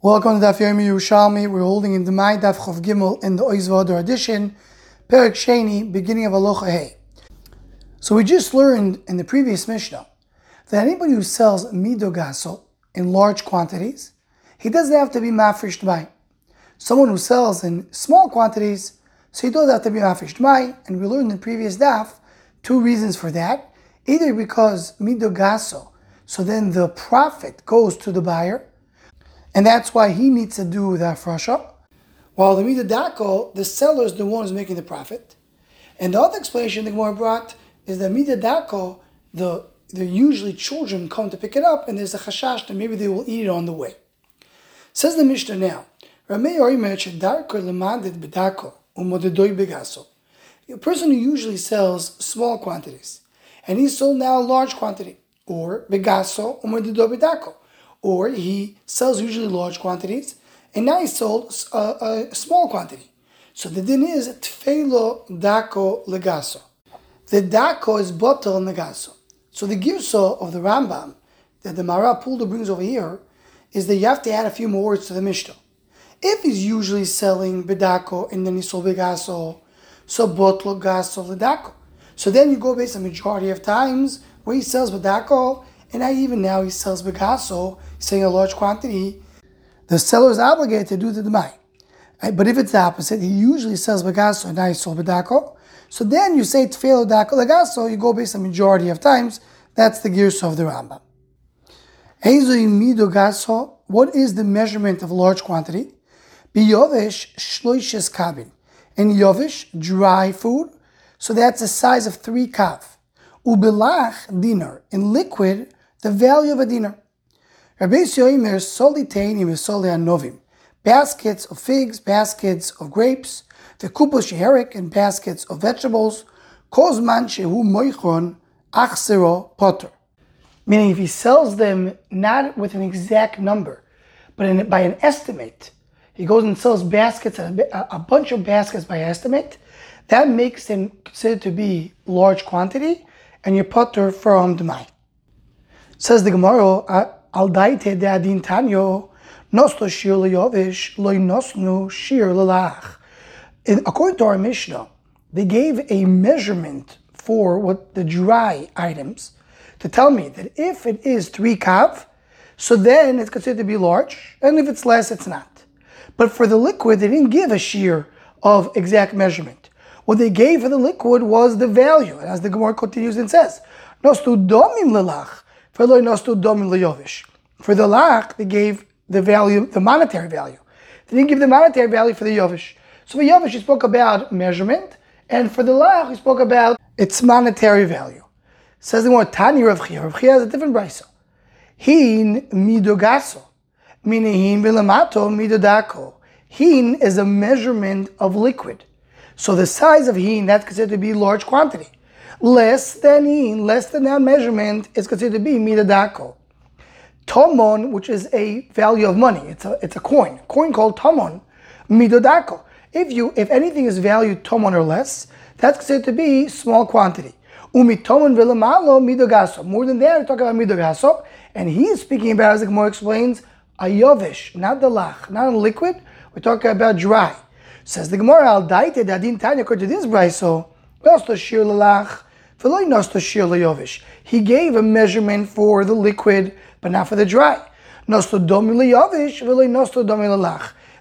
Welcome to Daf Yomi Yerushalmi. We're holding in the Mai Daf Chav Gimel in the Oz Vehadar edition, Perik Sheni, beginning of Aloha Hey. So we just learned in the previous Mishnah that anybody who sells midogaso in large quantities, he doesn't have to be mafresh by. Someone who sells in small quantities, so he doesn't have to be mafresh by. And we learned in the previous Daf two reasons for that. Either because midogaso, so then the profit goes to the buyer, and that's why he needs to do the afrasha. While the midadako, the seller is the one who's making the profit. And the other explanation the Gemara brought is that midadako, the the usually children come to pick it up, and there's a chashash that maybe they will eat it on the way. Says the Mishnah now, a person who usually sells small quantities, and he sold now a large quantity, or begaso, or or he sells usually large quantities, and now he sold a, a small quantity. So the din is tfelo dako legaso. The dako is botel negaso. So the girso of the Rambam that the Mara Pulda brings over here is that you have to add a few more words to the Mishnah. If he's usually selling bedako and then he sold begaso, so botlo gaso ledako. So then you go based on majority of times where he sells bedako and now even now he sells begaso, selling a large quantity, the seller is obligated to do the demai. But if it's the opposite, he usually sells begaso and now he sold bedako. So then you say tefelo dako legaso, you go based on majority of times. That's the girso of the Rambam. What is the measurement of large quantity? Biyovish shloishes kabin. In yovish, dry food, so that's the size of three kav. Ubilach dinar. In liquid, the value of a dinar. Baskets of figs, baskets of grapes, the kupos sheherik, and baskets of vegetables. Kozman shehu moichron achsero potter. Meaning, if he sells them not with an exact number, but in, by an estimate, he goes and sells baskets, a, a bunch of baskets by estimate, that makes them considered to be large quantity, and you potter from the mind. Says the Gemara, Al daite de adin tanyo, nosto shir leyovish, loy nosnu shir lelach. According to our Mishnah, they gave a measurement for what the dry items to tell me that if it is three kav, so then it's considered to be large, and if it's less, it's not. But for the liquid, they didn't give a shear of exact measurement. What they gave for the liquid was the value, and as the Gemara continues and says, "Nostu domim lelach." For the lach, they gave the value, the monetary value. They didn't give the monetary value for the yovish. So for yovish, he spoke about measurement, and for the lach, he spoke about its monetary value. Says the word Tani Rav Chia. Has a different brisa. Hin midogaso, meaning hin vilamato midodako. Hin is a measurement of liquid. So the size of hin, that's considered to be large quantity less than in, less than that measurement is considered to be midadako. Tomon, which is a value of money, it's a it's a coin, a coin called tomon, midodako. If you if anything is valued tomon or less, that's considered to be small quantity. Umitomon velamalo midogaso. More than that, we're talking about midogaso, and he is speaking about, as the Gemara explains, a yovish, not the lach, not a liquid. We're talking about dry. Says the Gemara, al daite dadin tanya according to this brayso, also shir lalach he gave a measurement for the liquid, but not for the dry.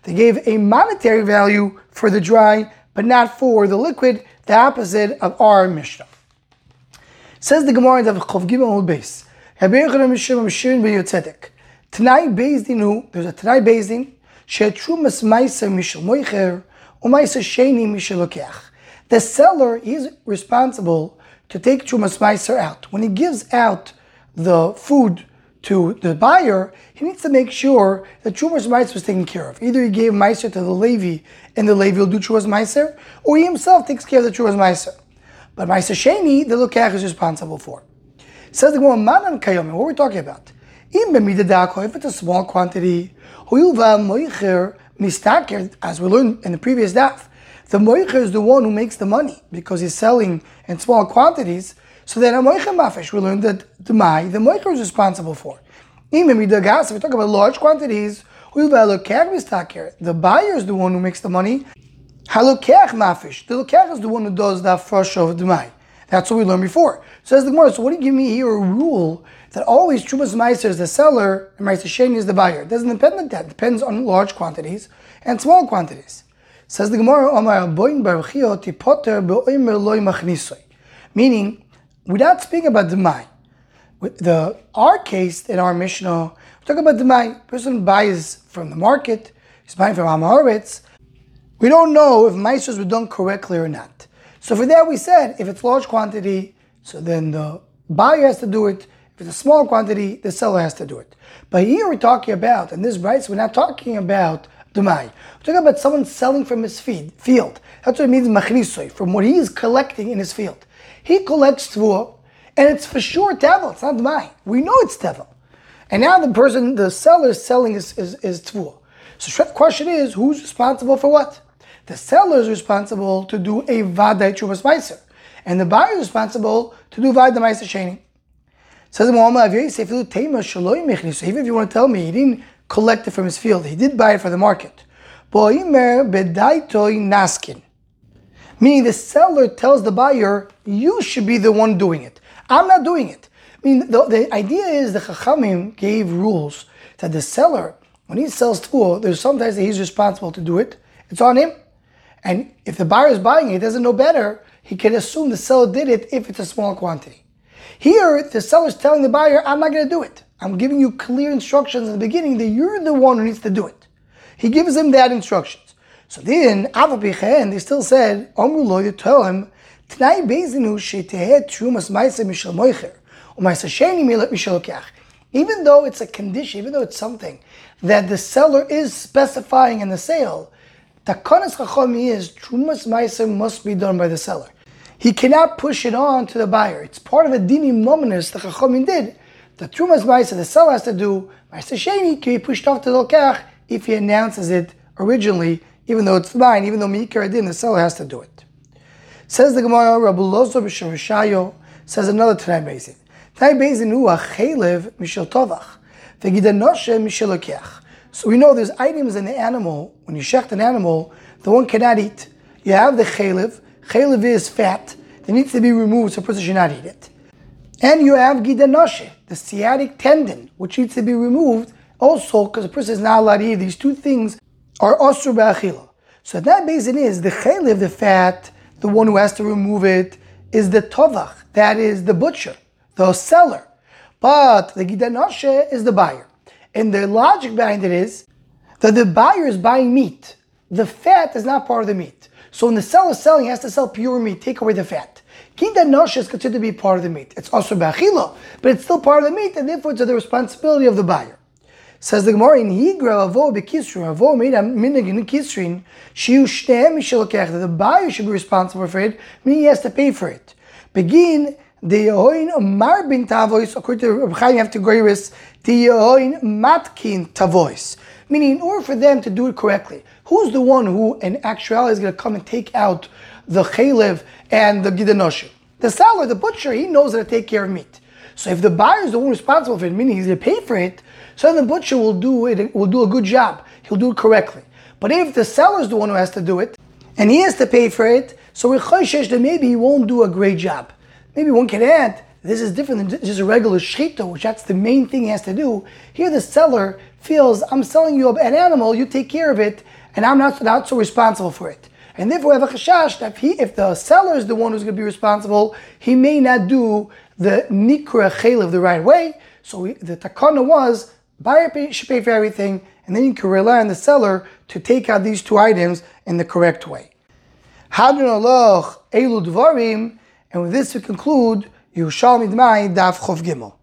They gave a monetary value for the dry, but not for the liquid, the opposite of our Mishnah. Says the Gemara of Chav Gimel Beis. Tanai Bezdin there's a Tanai Bezdin, Shetrumas Maisa Mishal Moicher, Umaisa Sheni Mishal The seller is responsible to take Trumas Meiser out. When he gives out the food to the buyer, he needs to make sure that Trumas Meiser was taken care of. Either he gave Meiser to the Levi and the Levi will do Trumas Meiser, or he himself takes care of the Trumas Meiser. But Meiser Sheni, the Lukach is responsible for. Says the Gemara, Manan Kayomi, what are we talking about? If it's a small quantity, as we learned in the previous daf, the moicher is the one who makes the money because he's selling in small quantities. So then a moicher mafish, we learned that the mai, the moicher is responsible for. Even the if we talk about large quantities. The buyer is the one who makes the money. Halukech mafish. The lukech is the one who does the fresh of demai. That's what we learned before. Says the Gemara. So what do you give me here a rule that always Trumas Meiser is the seller and Meiser Sheni is the buyer? It doesn't depend on that. It depends on large quantities and small quantities. Says the Gemara. Meaning, without speaking about demai, the our case in our Mishnah, we talk about the demai. Person buys from the market. He's buying from Amaretz we don't know if maestros were done correctly or not. So for that we said, if it's large quantity, so then the buyer has to do it. If it's a small quantity, the seller has to do it. But here we're talking about, and this right, so we're not talking about Demai. We're talking about someone selling from his feed, field. That's what it means machnisoi, from what he is collecting in his field. He collects tvua, and it's for sure tevel, it's not Demai. We know it's tevel. And now the person, the seller is selling is, his, his tvua. So the question is, who's responsible for what? The seller is responsible to do a vaday chuvas meiser, and the buyer is responsible to do vaday meiser sheni. Says Muhammad Even if you want to tell me he didn't collect it from his field, he did buy it for the market. naskin. Meaning the seller tells the buyer, you should be the one doing it. I'm not doing it. I mean, the, the idea is the Chachamim gave rules that the seller, when he sells tool, there's sometimes that he's responsible to do it. It's on him. And if the buyer is buying it, doesn't know better, he can assume the seller did it if it's a small quantity. Here, the seller is telling the buyer, I'm not going to do it. I'm giving you clear instructions in the beginning that you're the one who needs to do it. He gives them that instructions. So then, and they still said, Omru you tell him, trumas maisa Even though it's a condition, even though it's something that the seller is specifying in the sale, Takanas Chachami is Trumas Meiser must be done by the seller. He cannot push it on to the buyer. It's part of a dini mominus the Chachamim did. The Trumas Meiser the seller has to do. Meiser Sheni can be pushed off to the Lokach if he announces it originally, even though it's mine, even though Mikar did, the seller has to do it. Says the Gemara, Rabbi Lozo b'Shavashayo, says another Tanai Bezin. Tanai Bezin hu achelev mishel tovach, v'gidanoshe mishel lokech. So we know there's items in the animal, when you shecht an animal, the one cannot eat. You have the chalev, chalev is fat, it needs to be removed so a person should not eat it. And you have gidanoshe, the sciatic tendon, which needs to be removed also because a person is not allowed to eat. These two things are osur ba'achila. So that basin is the chalev, the fat, the one who has to remove it, is the tovach, that is the butcher, the seller. But the gidanoshe is the buyer. And the logic behind it is that the buyer is buying meat. The fat is not part of the meat. So when the seller is selling, he has to sell pure meat, take away the fat. Gidanoshe is considered to be part of the meat. It's also bachilo, but it's still part of the meat, and therefore it's the responsibility of the buyer. Says the Gemara in Higra avo bekisrin avo made a minig in kisrin shiu mishalokech that the buyer should be responsible for it, meaning he has to pay for it. Begin the Yehoin Marbin Tavois, according to Reb Chaim, you have to Yehoin Matkin Tavois. Meaning, in order for them to do it correctly, who's the one who, in actuality, is going to come and take out the Chalev and the Gidanoshe? The seller, the butcher, he knows how to take care of meat. So if the buyer is the one responsible for it, meaning he's going to pay for it, so then the butcher will do it, will do a good job. He'll do it correctly. But if the seller is the one who has to do it, and he has to pay for it, so we're chayshish that maybe he won't do a great job. Maybe one can add, this is different than just a regular shchita, which that's the main thing he has to do. Here the seller feels, I'm selling you an animal, you take care of it, and I'm not, not so responsible for it. And therefore, we have a chashash that if, he, if the seller is the one who's going to be responsible, he may not do the nikra chalev the right way. So we, the takana was buyer pay, should pay for everything, and then you can rely on the seller to take out these two items in the correct way. Hadron aloch elu dvarim and with this we conclude Yerushalmi Dmai Daf Chov Gimel.